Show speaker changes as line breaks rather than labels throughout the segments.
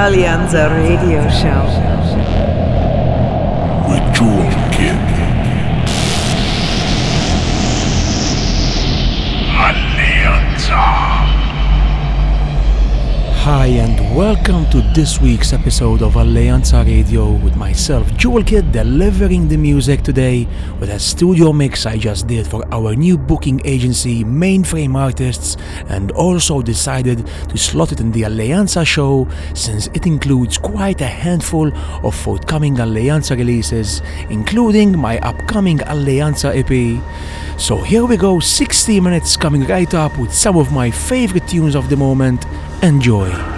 Alleanza Radio Show.
With Jewel Kid. Alleanza.
Hi, and welcome to this week's episode of Alleanza Radio with myself, Jewel Kid, delivering the music today with a studio mix I just did for our new booking agency, Mainframe Artists, and also decided to slot it in the Alleanza show since it includes quite a handful of forthcoming Alleanza releases, including my upcoming Alleanza EP. So here we go, 60 minutes coming right up with some of my favorite tunes of the moment. Enjoy.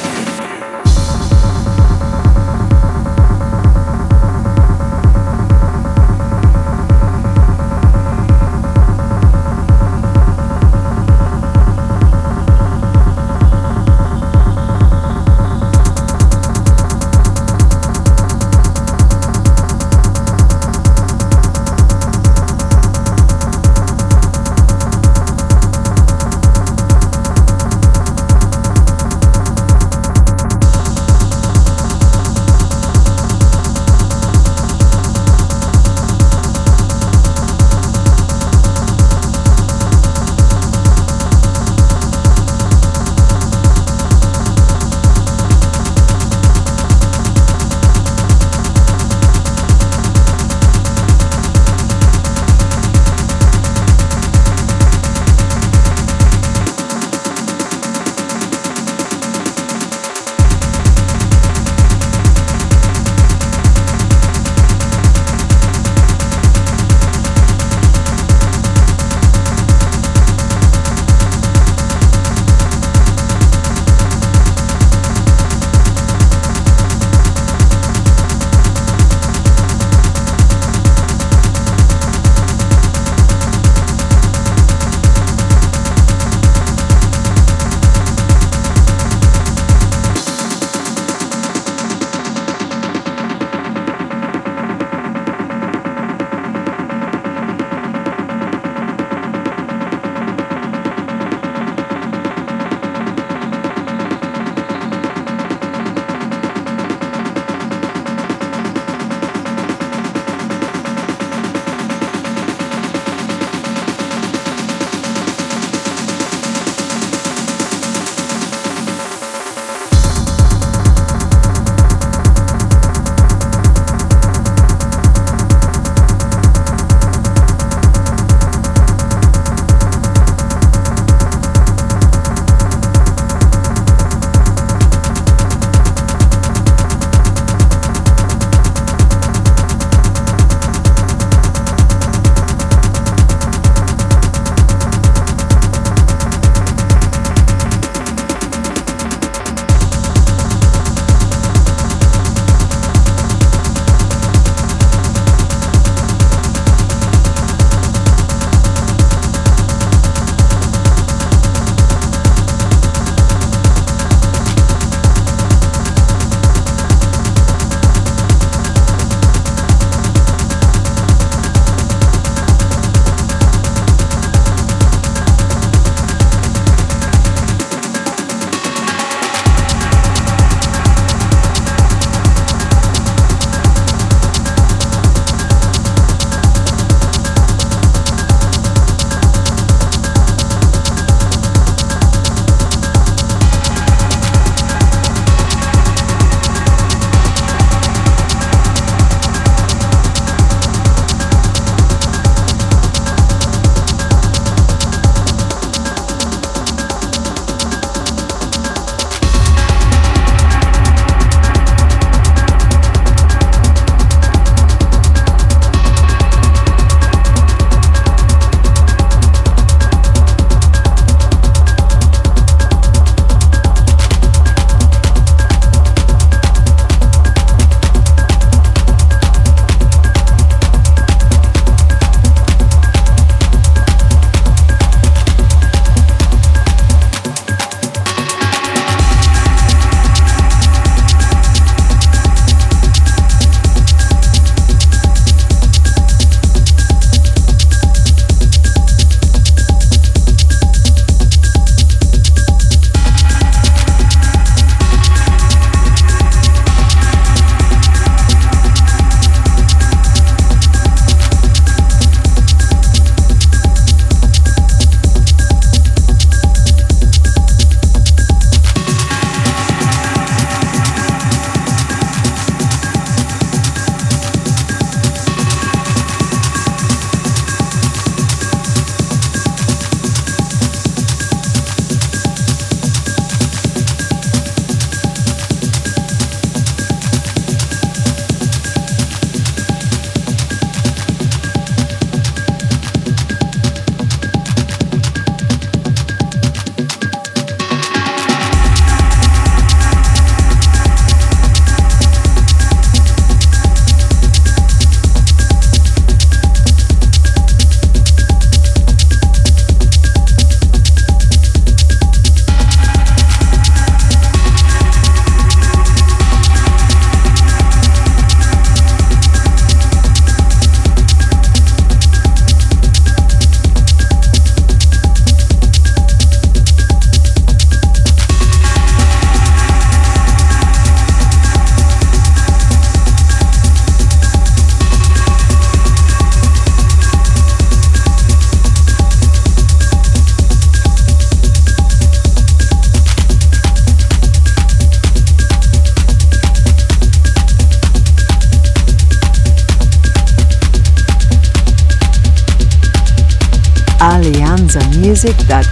alianzamusic.com. Get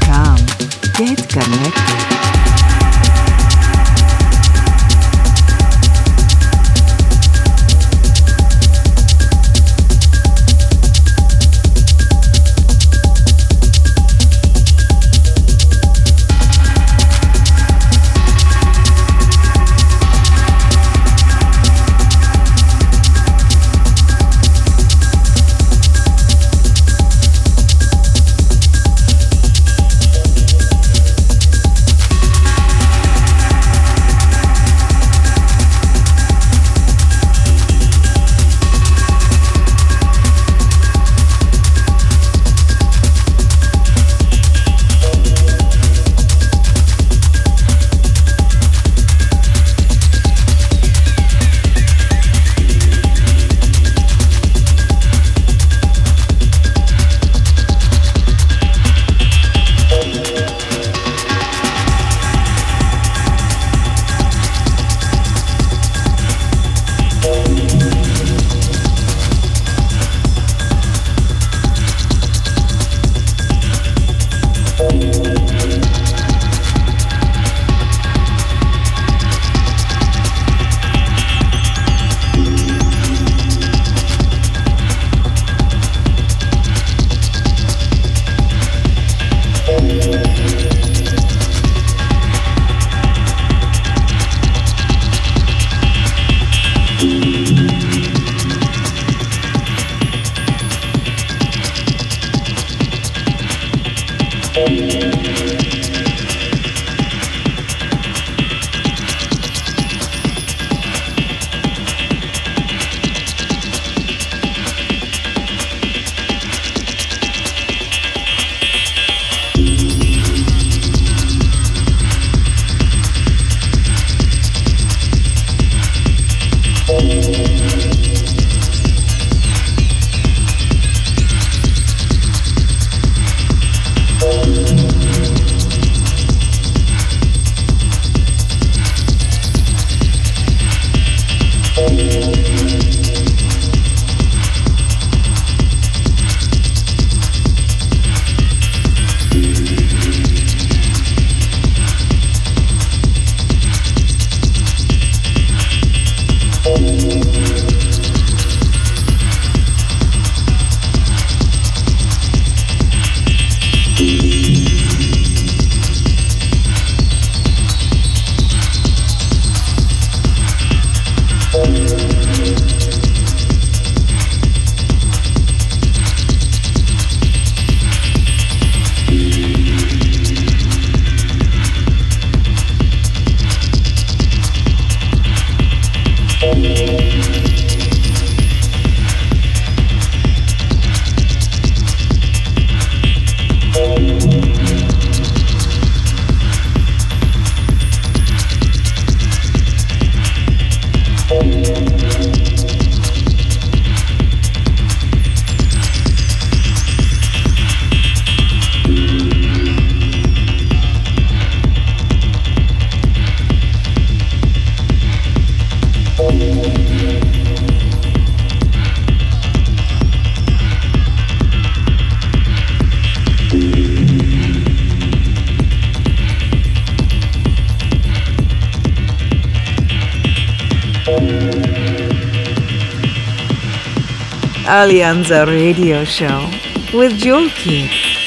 Alleanza Radio Show with Jewel Kid.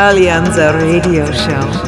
Alleanza Radio Show.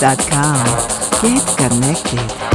Get connected.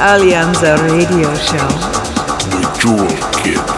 Alleanza Radio Show.
The Jewel Kid.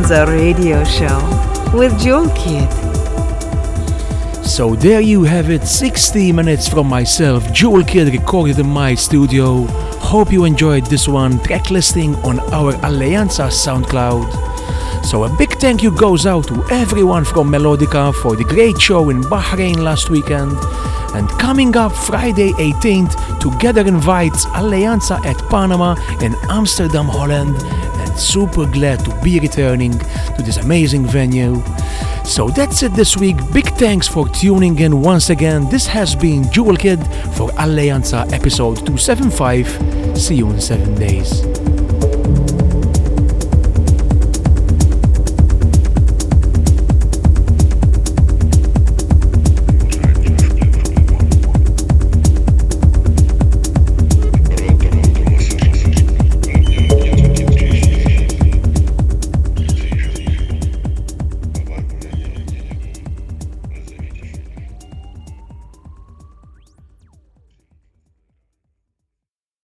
Alleanza Radio Show with Jewel Kid.
So there you have it, 60 minutes from myself, Jewel Kid recorded in my studio. Hope you enjoyed this one track listing on our Alleanza SoundCloud. So a big thank you goes out to everyone from Melodica for the great show in Bahrain last weekend. And coming up Friday 18th, Together invites Alleanza at Panama in Amsterdam, Holland. Super glad to be returning to this amazing venue. So that's it this week. Big thanks for tuning in once again. This has been Jewel Kid for Alleanza episode 275. See you in seven days.